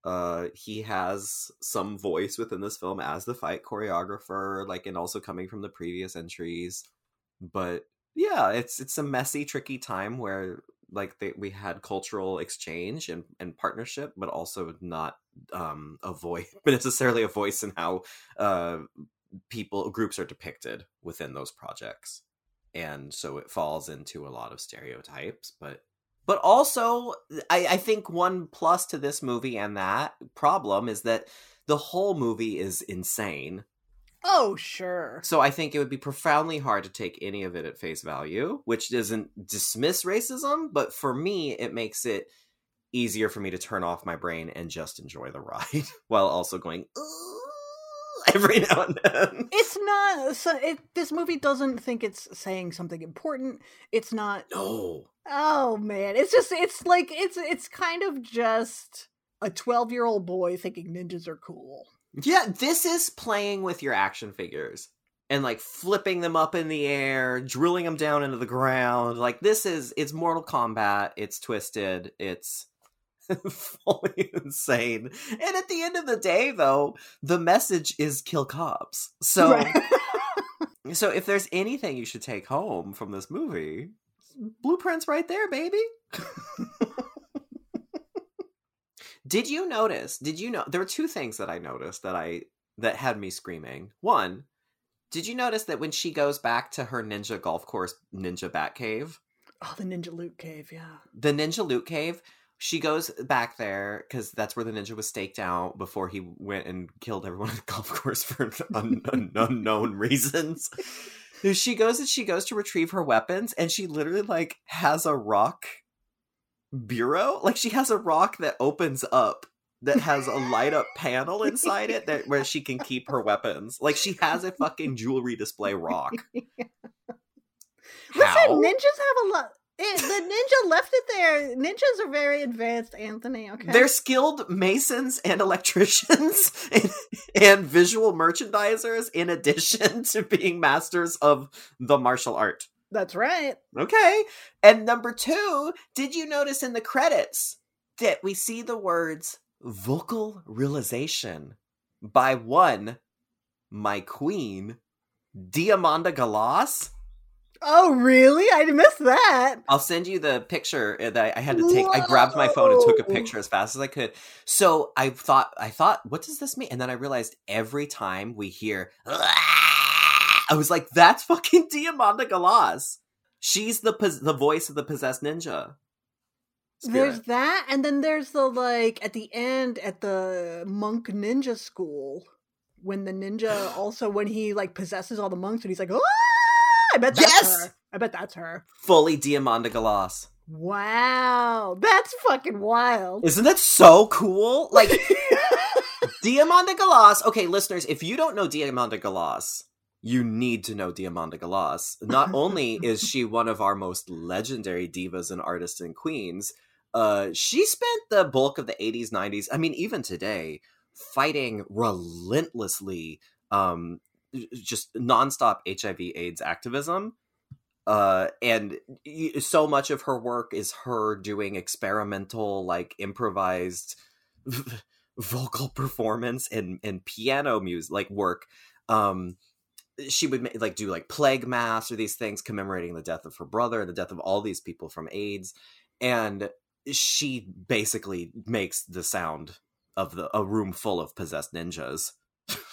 Uh, he has some voice within this film as the fight choreographer, like, and also coming from the previous entries. But yeah, it's it's a messy, tricky time where like they, we had cultural exchange and, and partnership, but also not um a voice [LAUGHS] but necessarily a voice in how uh people groups are depicted within those projects and so it falls into a lot of stereotypes but but also I, I think one plus to this movie and that problem is that the whole movie is insane Oh sure. so I think it would be profoundly hard to take any of it at face value, which doesn't dismiss racism, but for me, it makes it easier for me to turn off my brain and just enjoy the ride [LAUGHS] while also going [LAUGHS] every now and then. It's not. So it, this movie doesn't think it's saying something important. It's not. No. Oh man, it's just. It's like it's. It's kind of just a twelve-year-old boy thinking ninjas are cool. Yeah, this is playing with your action figures and like flipping them up in the air, drilling them down into the ground. Like this is it's Mortal Kombat, it's twisted, it's [LAUGHS] fully insane. And at the end of the day though, the message is kill cops. So Right. [LAUGHS] so if there's anything you should take home from this movie, blueprints right there, baby. [LAUGHS] Did you notice? Did you know there were two things that I noticed that I that had me screaming. One, did you notice that when she goes back to her ninja golf course ninja bat cave, oh, the ninja loot cave. Yeah. the ninja loot cave, she goes back there because that's where the ninja was staked out before he went and killed everyone at the [LAUGHS] golf course for un- un- unknown reasons. [LAUGHS] She goes and she goes to retrieve her weapons, and she literally like has a rock bureau. Like she has a rock that opens up that has a light up panel inside it that where she can keep her weapons. Like she has a fucking jewelry display rock. [LAUGHS] Listen, ninjas have a lot. Eh, the ninja left it there. Ninjas are very advanced, Anthony. Okay. They're skilled masons and electricians [LAUGHS] and, and visual merchandisers in addition [LAUGHS] to being masters of the martial art. That's right. Okay. And number two, did you notice in the credits that we see the words vocal realization by one, my queen, Diamanda Galas? Oh, really? I missed that. I'll send you the picture uh, that I had to take. I grabbed my phone and took a picture as fast as I could. So I thought, I thought, what does this mean? And then I realized every time we hear, I was like, that's [LAUGHS] fucking Diamanda Galas. She's the pos- the voice of the possessed ninja. There's that, and then there's the like at the end at the monk ninja school when the ninja [SIGHS] also when he like possesses all the monks and he's like, ah! I bet that's Yes! her. I bet that's her. fully Diamanda Galas. Wow, that's fucking wild. Isn't that so cool? Like [LAUGHS] Diamanda Galas. Okay, listeners, if you don't know Diamanda Galas, you need to know Diamanda Galas. Not [LAUGHS] only is she one of our most legendary divas and artists and queens, uh, she spent the bulk of the 80s, 90s, I mean, even today, fighting relentlessly, um, just nonstop HIV AIDS activism. Uh, and so much of her work is her doing experimental, like improvised [LAUGHS] vocal performance and, and piano music, like work. Um, she would like do like plague mass or these things commemorating the death of her brother and the death of all these people from AIDS, and she basically makes the sound of the a room full of possessed ninjas.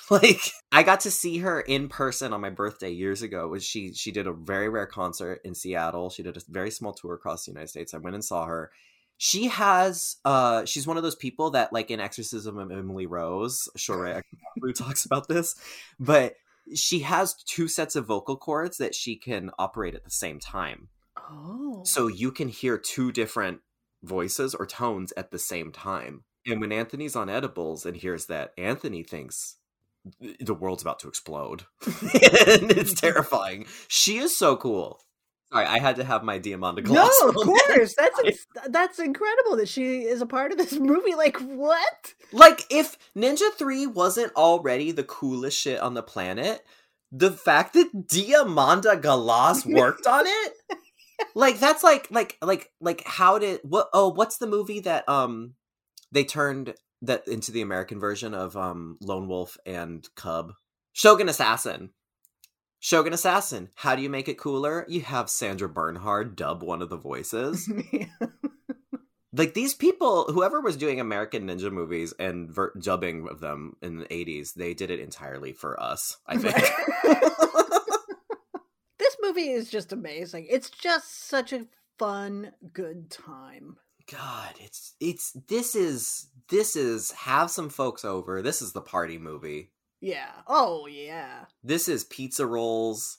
[LAUGHS] like I got to see her in person on my birthday years ago. Was she she did a very rare concert in Seattle. She did a very small tour across the United States. I went and saw her. She has uh she's one of those people that like in Exorcism of Emily Rose, sure [LAUGHS] who talks about this, but she has two sets of vocal cords that she can operate at the same time. Oh. So you can hear two different voices or tones at the same time. And when Anthony's on edibles and hears that, Anthony thinks the world's about to explode. and [LAUGHS] [LAUGHS] it's terrifying. She is so cool. Sorry, I had to have my Diamanda no, gloss. of course. That's [LAUGHS] that's incredible that she is a part of this movie. Like what? Like, if Ninja 3 wasn't already the coolest shit on the planet, the fact that Diamanda Galas worked on it, like that's like like like like how did what oh what's the movie that um they turned that into the American version of um Lone Wolf and Cub? Shogun Assassin. Shogun Assassin. How do you make it cooler? You have Sandra Bernhard dub one of the voices [LAUGHS] like these people whoever was doing american ninja movies and ver- dubbing of them in the 80s they did it entirely for us i think [LAUGHS] this movie is just amazing. It's just such a fun, good time. God it's it's this is this is have some folks over this is the party movie Yeah. Oh yeah. this is pizza rolls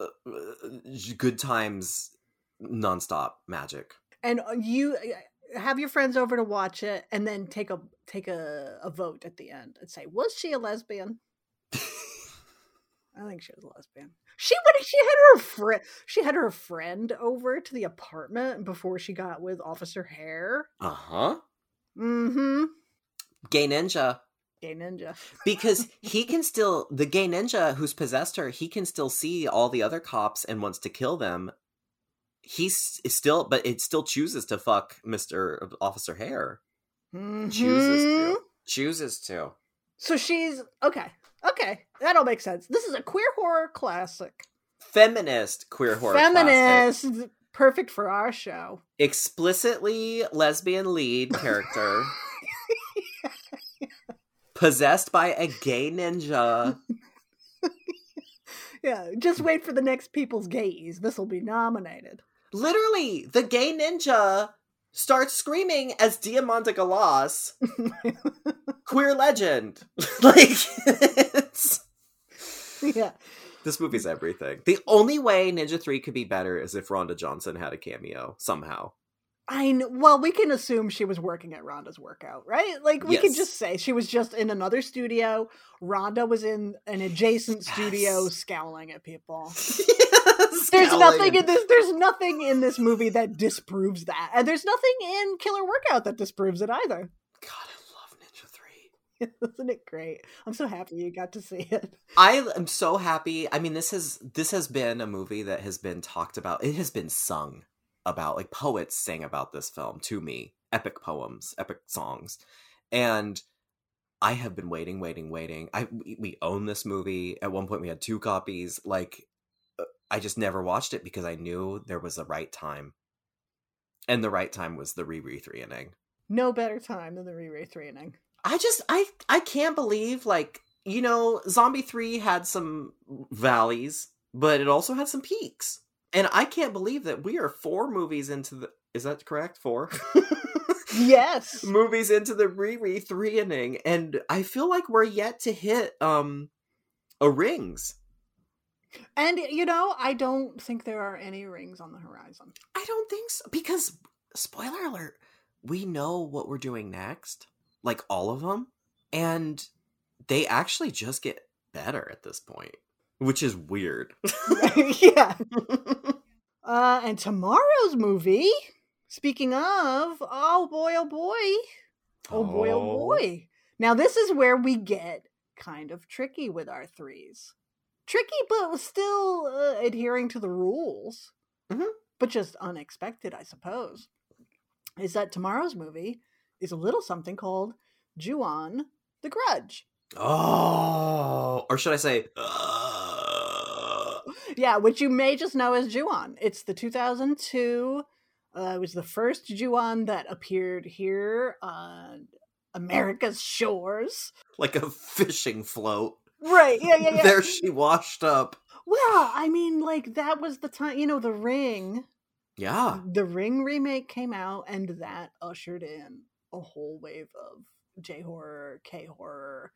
uh, uh, good times nonstop magic And uh, you uh, have your friends over to watch it, and then take a take a, a vote at the end and say, was she a lesbian? I think she was a lesbian. She would. She had her friend. She had her friend over to the apartment before she got with Officer Hare. uh-huh Mm-hmm. gay ninja Gay ninja. because [LAUGHS] he can still the gay ninja who's possessed her he can still see all the other cops and wants to kill them he's still but it still chooses to fuck mr officer hare chooses Mhm. to chooses to So she's okay. Okay, that'll make sense. This is a queer horror classic. feminist queer horror classic. Feminist, perfect for our show. explicitly lesbian lead [LAUGHS] character [LAUGHS] possessed by a gay ninja [LAUGHS] Yeah, just wait for the next People's Gaze. This will be nominated. literally the gay ninja starts screaming as Diamanda Galas queer legend. [LAUGHS] like it's yeah. this movie's everything. The only way Ninja 3 could be better is if Rhonda Johnson had a cameo somehow. I know, well, we can assume she was working at Rhonda's workout, right? Like we can just say she was just in another studio. Rhonda was in an adjacent studio scowling at people. [LAUGHS] There's There's nothing in this there's nothing in this movie that disproves that. And there's nothing in Killer Workout that disproves it either. God, I love Ninja 3. [LAUGHS] Isn't it great? I'm so happy you got to see it. I am so happy. I mean, this has this has been a movie that has been talked about. It has been sung about. Like poets sing about this film to me. Epic poems, epic songs. And I have been waiting, waiting, waiting. I we, we own this movie. At one point we had two copies. Like uh, I just never watched it because I knew there was a right time. And the right time was the Re-Re-Three-ening. No better time than the Re-Re-Three-ening. I just I I can't believe like you know Zombie 3 had some valleys but it also had some peaks. And I can't believe that we are four movies into the is that correct? Four Yes. [LAUGHS] movies into the Re-Re-Three-ening and I feel like we're yet to hit um a rings. And you know, I don't think there are any rings on the horizon. I don't think so because spoiler alert, we know what we're doing next, like all of them, and they actually just get better at this point. which is weird. [LAUGHS] [LAUGHS] yeah. Uh, and tomorrow's movie, speaking of, oh boy, oh boy. Oh boy, oh Oh. boy. Now, this is where we get kind of tricky with our threes. Tricky, but still uh, adhering to the rules. Mhm. But just unexpected, I suppose. Is that tomorrow's movie is a little something called Ju-on the Grudge. Oh, or should I say? uh, Yeah, which you may just know as Ju-on. It's the 2002. Uh, it was the first Ju-on that appeared here on America's shores. like a fishing float. Right. Yeah. Yeah. [LAUGHS] Yeah. There she washed up. Well, I mean, like that was the time. You know, The Ring. Yeah. The Ring remake came out, and that ushered in a whole wave of J horror, K horror.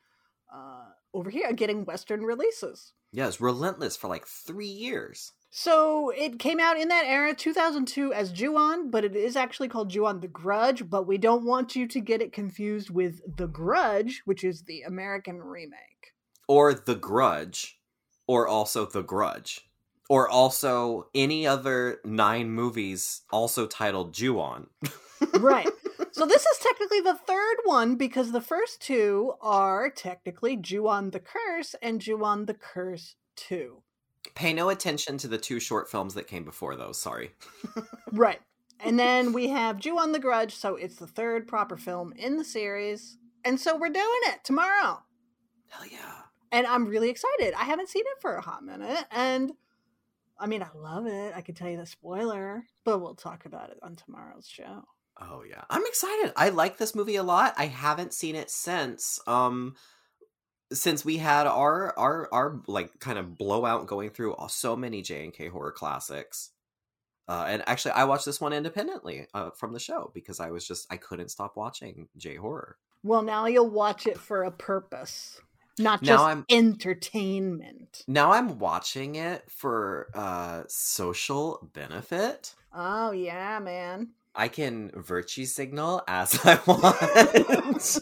Uh, over here, getting Western releases. Yeah, it's relentless for like three years. So it came out in that era, 2002, as Ju-on, but it is actually called Ju-on the Grudge. But we don't want you to get it confused with The Grudge, which is the American remake. Or The Grudge, or also The Grudge, or also any other nine movies also titled Ju-on. [LAUGHS] Right. so this is technically the third one because the first two are technically Ju-on the Curse and Ju-on the Curse 2. Pay no attention to the two short films that came before those. Sorry. [LAUGHS] Right. And then we have Ju-on the Grudge, so it's the third proper film in the series. And so we're doing it tomorrow. Hell yeah. and I'm really excited. I haven't seen it for a hot minute, and I mean, I love it. I could tell you the spoiler, but we'll talk about it on tomorrow's show. Oh yeah. I'm excited. I like this movie a lot. I haven't seen it since um since we had our our our like kind of blowout going through all- so many J and K horror classics. Uh, and actually, I watched this one independently uh, from the show because I was just I couldn't stop watching J horror. Well, now you'll watch it for a purpose, not Now just I'm- entertainment. Now I'm watching it for uh, social benefit. Oh yeah, man. I can virtue signal as [LAUGHS] I want.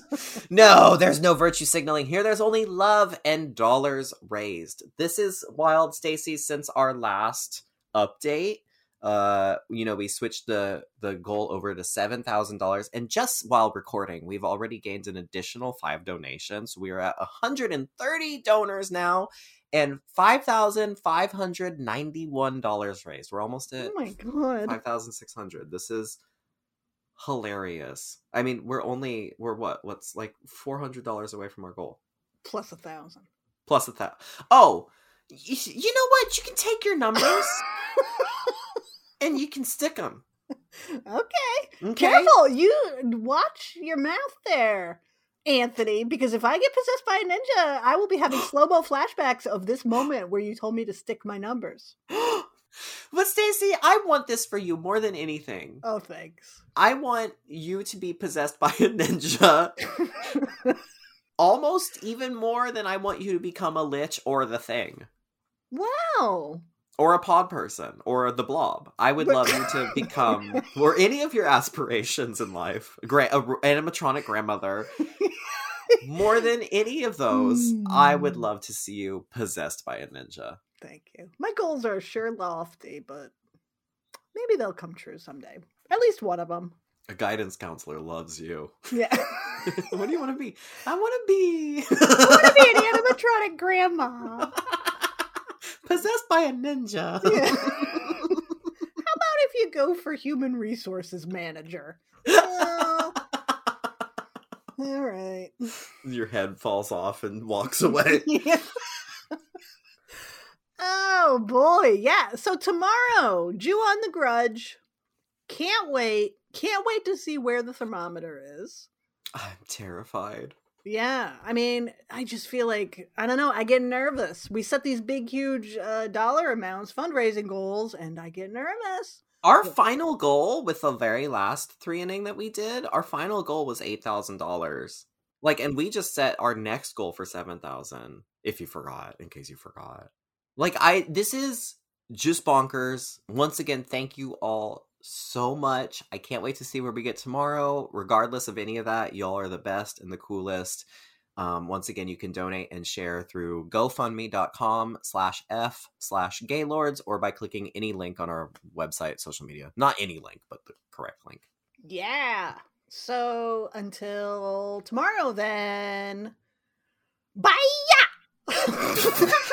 no, there's no virtue signaling here. There's only love and dollars raised. This is wild, Stacy. Since our last update, uh, you know, we switched the the goal over to seven thousand dollars, and just while recording, we've already gained an additional five donations. We are at hundred and thirty donors now. And five thousand five hundred ninety-one dollars raised. We're almost oh at Oh my god. five thousand six hundred. This is hilarious. I mean, we're only we're what? What's like four hundred dollars away from our goal, Plus a thousand. plus a that. Oh, you know what? You can take your numbers [LAUGHS] and you can stick them. okay. Okay. Careful. You watch your mouth there. Anthony, because if I get possessed by a ninja, I will be having [GASPS] slow mo flashbacks of this moment where you told me to stick my numbers. [GASPS] but Stacy, I want this for you more than anything. Oh, thanks. I want you to be possessed by a ninja. [LAUGHS] Almost even more than I want you to become a lich or the thing. wow. Or a pod person or the blob. I would love you to become [LAUGHS] or any of your aspirations in life. Gra- animatronic grandmother. More than any of those, I would Mm. love to see you possessed by a ninja. Thank you. My goals are sure lofty, but maybe they'll come true someday. At least one of them. A guidance counselor loves you. Yeah. [LAUGHS] what do you want to be? I want to be [LAUGHS] I want to be an animatronic grandma. Possessed by a ninja. Yeah. [LAUGHS] How about if you go for human resources manager? Well, all right. Your head falls off and walks [LAUGHS] away. Yeah. oh boy, yeah. So tomorrow, Ju-on the Grudge. Can't wait. Can't wait to see where the thermometer is. I'm terrified. Yeah, I mean, I just feel like I don't know. I get nervous. We set these big, huge uh, dollar amounts, fundraising goals, and I get nervous. Our final goal with the very last Three-ening that we did, our final goal was eight thousand dollars. Like, and we just set our next goal for seven thousand. If you forgot, in case you forgot, like I, this is just bonkers. Once again, thank you all so much. I can't wait to see where we get tomorrow. Regardless of any of that, y'all are the best and the coolest. Um, once again, you can donate and share through gofundme.com slash f slash gaylords or by clicking any link on our website, social media. Not any link, but the correct link. Yeah. So until tomorrow, then. Bye! [LAUGHS]